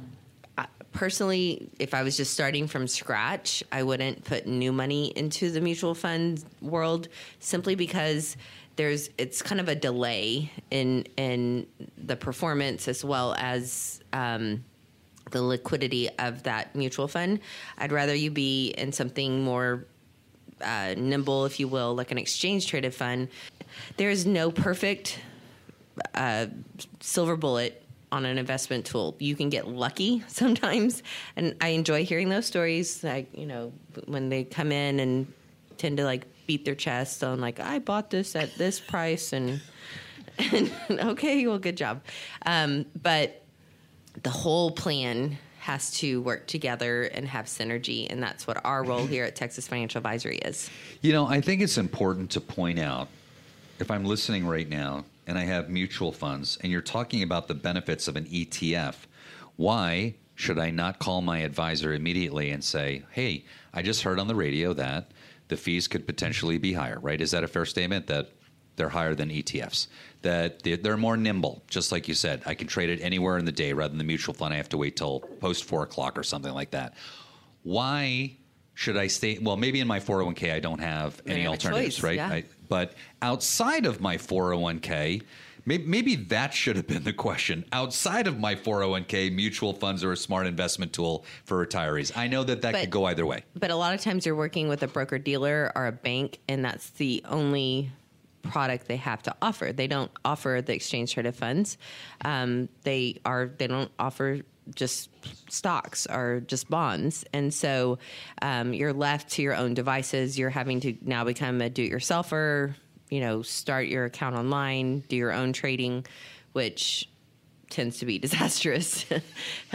S3: personally, if I was just starting from scratch, I wouldn't put new money into the mutual fund world simply because there's it's kind of a delay in in the performance as well as um, the liquidity of that mutual fund. I'd rather you be in something more uh, nimble, if you will, like an exchange traded fund. There is no perfect uh, silver bullet on an investment tool. You can get lucky [LAUGHS] sometimes, and I enjoy hearing those stories. Like you know, when they come in and tend to like beat their chest on like I bought this at this price and. [LAUGHS] and okay, well, good job. Um, but the whole plan has to work together and have synergy, and that's what our role here at Texas Financial Advisory is.
S2: You know, I think it's important to point out if I'm listening right now and I have mutual funds and you're talking about the benefits of an ETF, why should I not call my advisor immediately and say, hey, I just heard on the radio that the fees could potentially be higher, right? Is that a fair statement that they're higher than ETFs? That they're more nimble, just like you said. I can trade it anywhere in the day rather than the mutual fund. I have to wait till post four o'clock or something like that. Why should I stay? Well, maybe in my 401k, I don't have any
S3: have
S2: alternatives,
S3: choice,
S2: right?
S3: yeah.
S2: I, but outside of my 401k, maybe, maybe that should have been the question. Outside of my 401k, mutual funds are a smart investment tool for retirees. I know that that
S3: But-
S2: could go either way.
S3: But a lot of times you're working with a broker dealer or a bank, and that's the only product they have to offer. They don't offer the exchange traded funds. Um, they are they don't offer just stocks or just bonds, and so um, you're left to your own devices. You're having to now become a do-it-yourselfer. You know, start your account online, do your own trading, which tends to be [LAUGHS] disastrous.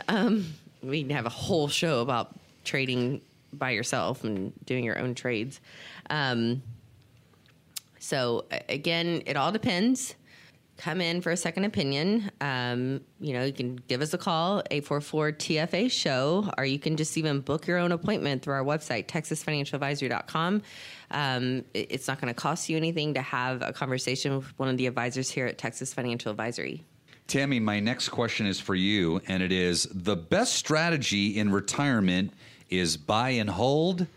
S3: um, we have a whole show about trading by yourself and doing your own trades. Um, so again, it all depends. Come in for a second opinion. Um, you know, you can give us a call, 844 TFA show, or you can just even book your own appointment through our website, texasfinancialadvisory.com. Um, it- it's not going to cost you anything to have a conversation with one of the advisors here at Texas Financial Advisory.
S2: Tammy, my next question is for you, and it is the best strategy in retirement is buy and hold.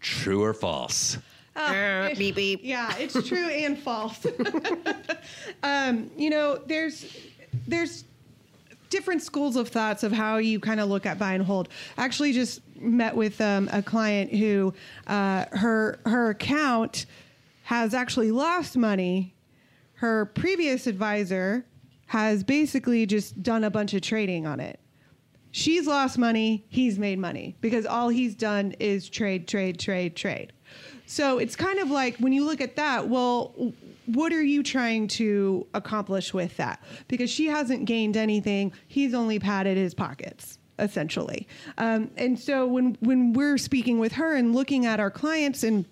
S2: True or false?
S5: Uh,
S3: beep, beep.
S5: Yeah, it's true [LAUGHS] and false. [LAUGHS] um, you know, there's there's different schools of thoughts of how you kind of look at buy and hold. Actually, just met with um, a client who uh, her her account has actually lost money. Her previous advisor has basically just done a bunch of trading on it. She's lost money, he's made money because all he's done is trade, trade, trade, trade. So it's kind of like when you look at that, well, what are you trying to accomplish with that? Because she hasn't gained anything, he's only padded his pockets essentially. Um, and so when when we're speaking with her and looking at our clients and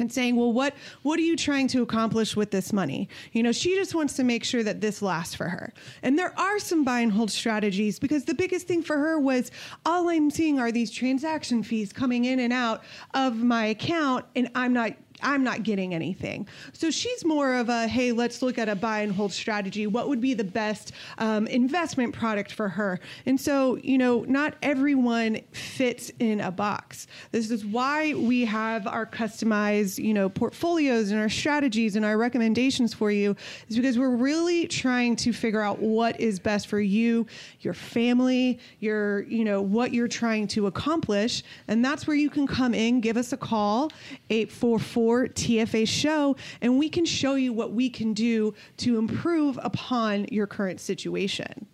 S5: and saying, "Well, what what are you trying to accomplish with this money?" You know, she just wants to make sure that this lasts for her. And there are some buy and hold strategies because the biggest thing for her was all I'm seeing are these transaction fees coming in and out of my account and I'm not I'm not getting anything. So she's more of a, hey, let's look at a buy and hold strategy. What would be the best um, investment product for her? And so, you know, not everyone fits in a box. This is why we have our customized, you know, portfolios and our strategies and our recommendations for you, is because we're really trying to figure out what is best for you, your family, your, you know, what you're trying to accomplish. And that's where you can come in, give us a call, 844 TFA show, and we can show you what we can do to improve upon your current situation.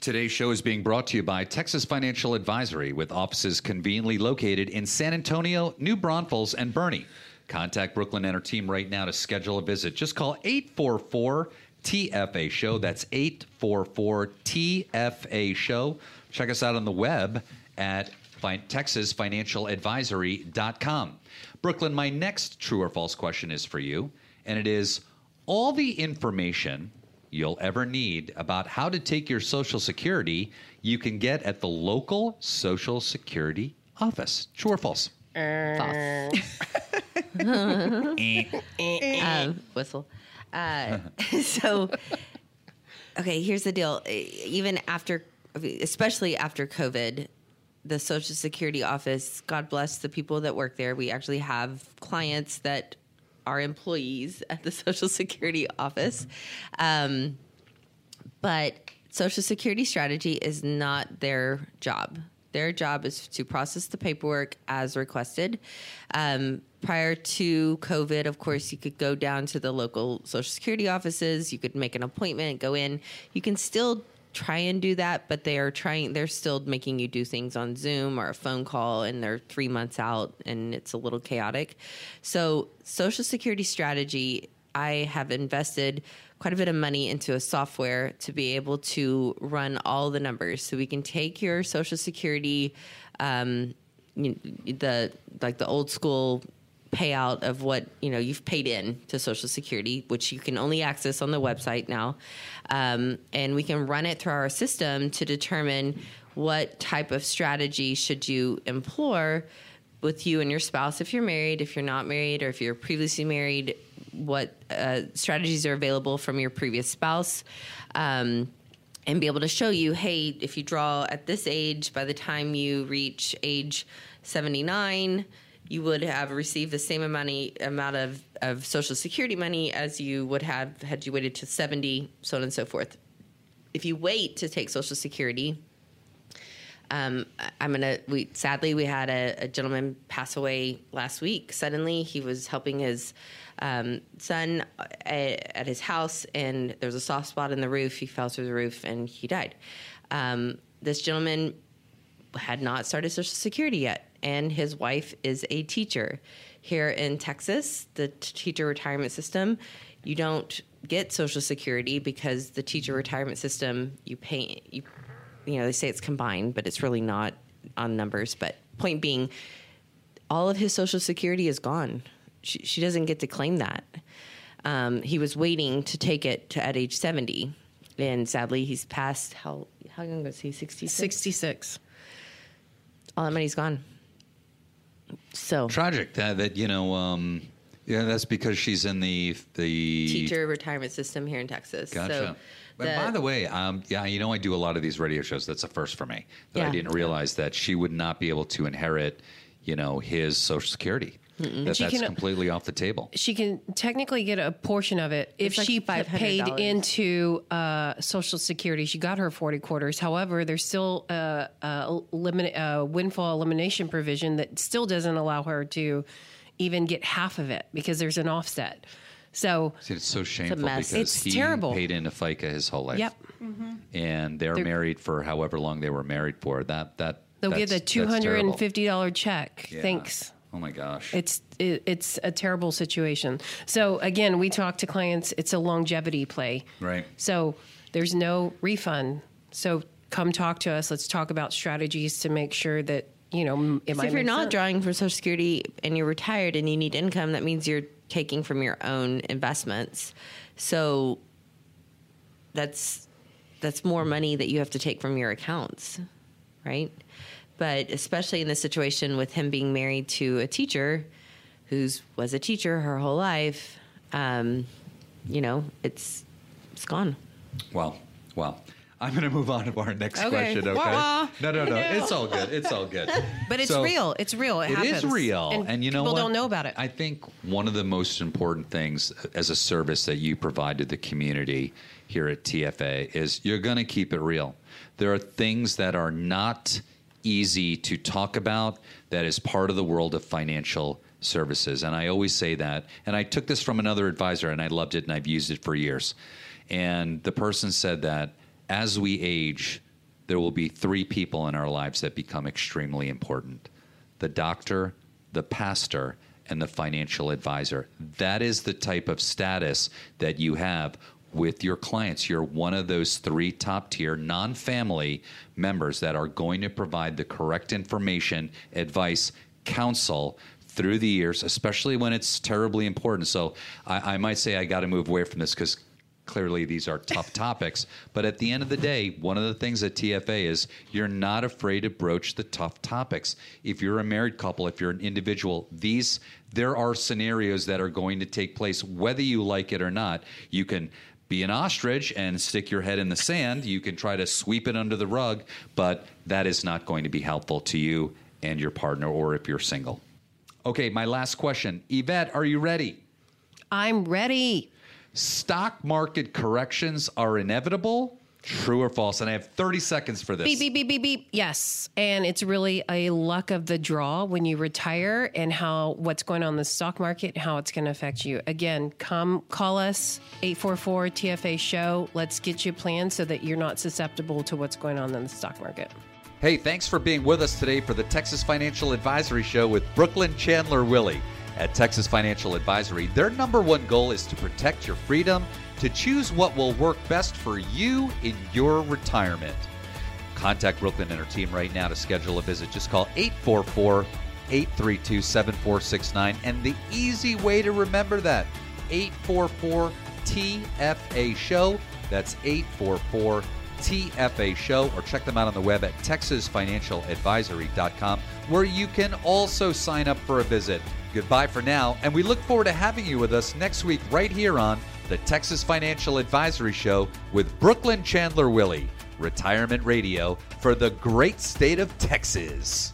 S2: Today's show is being brought to you by Texas Financial Advisory, with offices conveniently located in San Antonio, New Braunfels, and Boerne. Contact Brooklynn and her team right now to schedule a visit. Just call 844 TFA Show. That's 844 TFA Show. Check us out on the web at fi- TexasFinancialAdvisory.com. Brooklynn, my next true or false question is for you, and it is all the information you'll ever need about how to take your Social Security you can get at the local Social Security office. True or false?
S3: False. um, [LAUGHS] whistle. Uh, [LAUGHS] so, okay, here's the deal. E- Even after, especially after COVID, the Social Security office, God bless the people that work there. We actually have clients that are employees at the [LAUGHS] Social Security office. Um, but Social Security strategy is not their job. Their job is to process the paperwork as requested. Um, prior to COVID, of course, you could go down to the local Social Security offices. You could make an appointment, go in. You can still try and do that, but they are trying, they're still making you do things on Zoom or a phone call, and they're three months out and it's a little chaotic. So, Social Security strategy, I have invested quite a bit of money into a software to be able to run all the numbers. So, we can take your Social Security, um, the like the old school payout of what you know you've paid in to Social Security, which you can only access on the website now, um, and we can run it through our system to determine what type of strategy should you employ with you and your spouse if you're married, if you're not married, or if you're previously married. What uh, strategies are available from your previous spouse? Um, and be able to show you, hey, if you draw at this age, by the time you reach age 79, you would have received the same amount amount of, of Social Security money as you would have had you waited to 70, so on and so forth. If you wait to take Social Security, um, I'm gonna. We sadly we had a, a, gentleman pass away last week. Suddenly, he was helping his um, son at, at, his house, and there was a soft spot in the roof. He fell through the roof, and he died. Um, this gentleman had not started Social Security yet and his wife is a teacher. Here in Texas, the t- teacher retirement system, you don't get Social Security because the teacher retirement system you pay you you know they say it's combined, but it's really not on numbers. But point being, all of his Social Security is gone. She, she doesn't get to claim that. Um, he was waiting to take it to, at age seventy, and sadly, he's passed. How how young was he? Sixty six.
S4: Sixty six.
S3: All that money's gone. So
S2: tragic that that you know. Um, yeah, that's because she's in the the
S3: teacher retirement system here in Texas.
S2: Gotcha.
S3: So
S2: but the, by the way, um, yeah, you know, I do a lot of these radio shows. That's a first for me. That yeah. I didn't realize that she would not be able to inherit, you know, his Social Security. Mm-mm. That she that's can, completely off the table.
S4: She can technically get a portion of it if like she paid into uh, Social Security. She got her forty quarters. However, there's still a, a, limit, a windfall elimination provision that still doesn't allow her to even get half of it because there's an offset. So
S2: See, it's so shameful because
S4: it's
S2: he
S4: terrible.
S2: paid into FICA his whole life.
S4: Yep.
S2: Mm-hmm. And they're, they're, married for however long they were married for. That that
S4: they'll get a two hundred and fifty dollar check. Yeah. Thanks.
S2: Oh my gosh.
S4: It's it, it's a terrible situation. So again, we talk to clients. It's a longevity play.
S2: Right.
S4: So there's no refund. So come talk to us. Let's talk about strategies to make sure that you know.
S3: so if you're not sense. drawing for Social Security and you're retired and you need income, that means you're taking from your own investments. So that's that's more money that you have to take from your accounts, right? But especially in the situation with him being married to a teacher who's was a teacher her whole life um, you know it's it's gone
S2: well well I'm going to move on to our next
S4: okay.
S2: question. Okay.
S4: Wah-wah.
S2: No, no, no. It's all good. It's all good. [LAUGHS]
S4: But it's so, real. It's real. It,
S2: it is real. And, and you know
S4: people
S2: what?
S4: don't know about it.
S2: I think one of the most important things as a service that you provide to the community here at TFA is you're going to keep it real. There are things that are not easy to talk about that is part of the world of financial services. And I always say that. And I took this from another advisor and I loved it and I've used it for years. And the person said that as we age, there will be three people in our lives that become extremely important the doctor, the pastor, and the financial advisor. That is the type of status that you have with your clients. You're one of those three top tier non family members that are going to provide the correct information, advice, counsel through the years, especially when it's terribly important. So I, I might say I got to move away from this because clearly these are tough [LAUGHS] topics. But at the end of the day, one of the things at TFA is you're not afraid to broach the tough topics. If you're a married couple, if you're an individual, these there are scenarios that are going to take place whether you like it or not. You can be an ostrich and stick your head in the sand. You can try to sweep it under the rug, but that is not going to be helpful to you and your partner or if you're single. Okay, my last question. Yvette, are you ready?
S4: I'm ready.
S2: Stock market corrections are inevitable. True or false? And I have 30 seconds for this.
S4: Beep, beep, beep, beep, beep. Yes. And it's really a luck of the draw when you retire and how what's going on in the stock market, how it's going to affect you. Again, come call us 844 TFA show. Let's get you a plan so that you're not susceptible to what's going on in the stock market.
S2: Hey, thanks for being with us today for the Texas Financial Advisory Show with Brooklynn Chandler Willie. At Texas Financial Advisory, their number one goal is to protect your freedom to choose what will work best for you in your retirement. Contact Brooklynn and her team right now to schedule a visit. Just call 844 832 7469. And the easy way to remember that 844 TFA Show. That's 844 TFA Show. Or check them out on the web at texasfinancialadvisory.com, where you can also sign up for a visit. Goodbye for now, and we look forward to having you with us next week right here on the Texas Financial Advisory Show with Brooklynn Chandler Willie, Retirement Radio for the great state of Texas.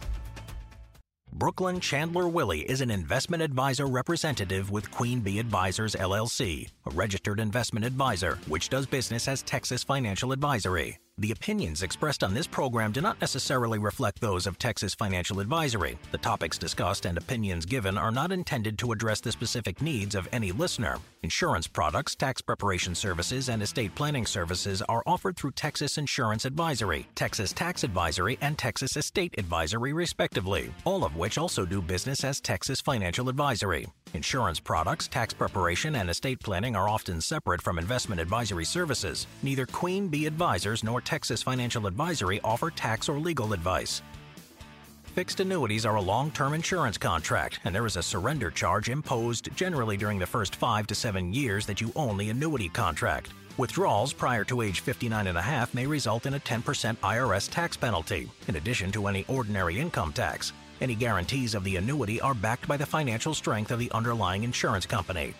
S6: Brooklynn Chandler Willie is an investment advisor representative with Queen Bee Advisors LLC, a registered investment advisor which does business as Texas Financial Advisory. The opinions expressed on this program do not necessarily reflect those of Texas Financial Advisory. The topics discussed and opinions given are not intended to address the specific needs of any listener. Insurance products, tax preparation services, and estate planning services are offered through Texas Insurance Advisory, Texas Tax Advisory, and Texas Estate Advisory, respectively, all of which also do business as Texas Financial Advisory. Insurance products, tax preparation, and estate planning are often separate from investment advisory services. Neither Queen Bee Advisors nor Texas Financial Advisory offer tax or legal advice. Fixed annuities are a long term insurance contract, and there is a surrender charge imposed generally during the first five to seven years that you own the annuity contract. Withdrawals prior to age 59 and a half may result in a 10% IRS tax penalty, in addition to any ordinary income tax. Any guarantees of the annuity are backed by the financial strength of the underlying insurance company.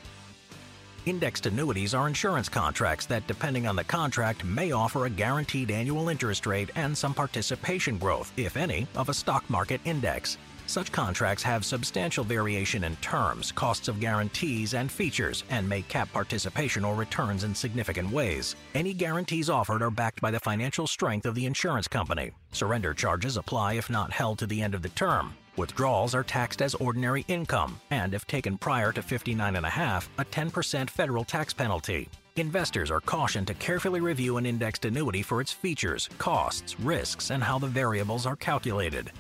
S6: Indexed annuities are insurance contracts that, depending on the contract, may offer a guaranteed annual interest rate and some participation growth, if any, of a stock market index. Such contracts have substantial variation in terms, costs of guarantees, and features, and may cap participation or returns in significant ways. Any guarantees offered are backed by the financial strength of the insurance company. Surrender charges apply if not held to the end of the term. Withdrawals are taxed as ordinary income, and if taken prior to 59 and a half, a 10% federal tax penalty. Investors are cautioned to carefully review an indexed annuity for its features, costs, risks, and how the variables are calculated.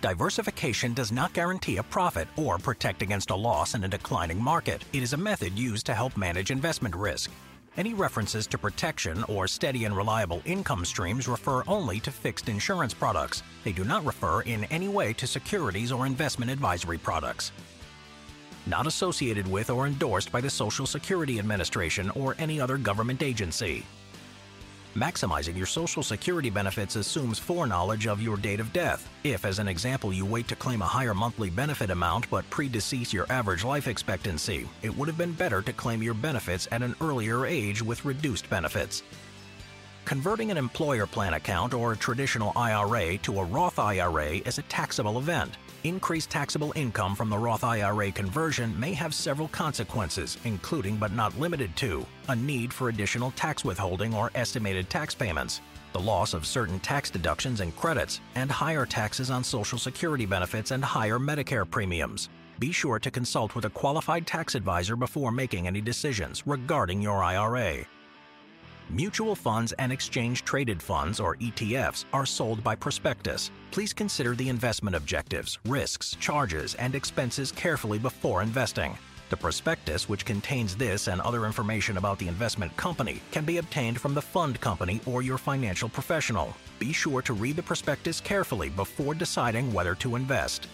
S6: Diversification does not guarantee a profit or protect against a loss in a declining market. It is a method used to help manage investment risk. Any references to protection or steady and reliable income streams refer only to fixed insurance products. They do not refer in any way to securities or investment advisory products. Not associated with or endorsed by the Social Security Administration or any other government agency. Maximizing your Social Security benefits assumes foreknowledge of your date of death. If, as an example, you wait to claim a higher monthly benefit amount but predecease your average life expectancy, it would have been better to claim your benefits at an earlier age with reduced benefits. Converting an employer plan account or a traditional IRA to a Roth IRA is a taxable event. Increased taxable income from the Roth IRA conversion may have several consequences, including but not limited to a need for additional tax withholding or estimated tax payments, the loss of certain tax deductions and credits, and higher taxes on Social Security benefits and higher Medicare premiums. Be sure to consult with a qualified tax advisor before making any decisions regarding your IRA. Mutual funds and exchange traded funds, or ETFs, are sold by prospectus. Please consider the investment objectives, risks, charges, and expenses carefully before investing. The prospectus, which contains this and other information about the investment company, can be obtained from the fund company or your financial professional. Be sure to read the prospectus carefully before deciding whether to invest.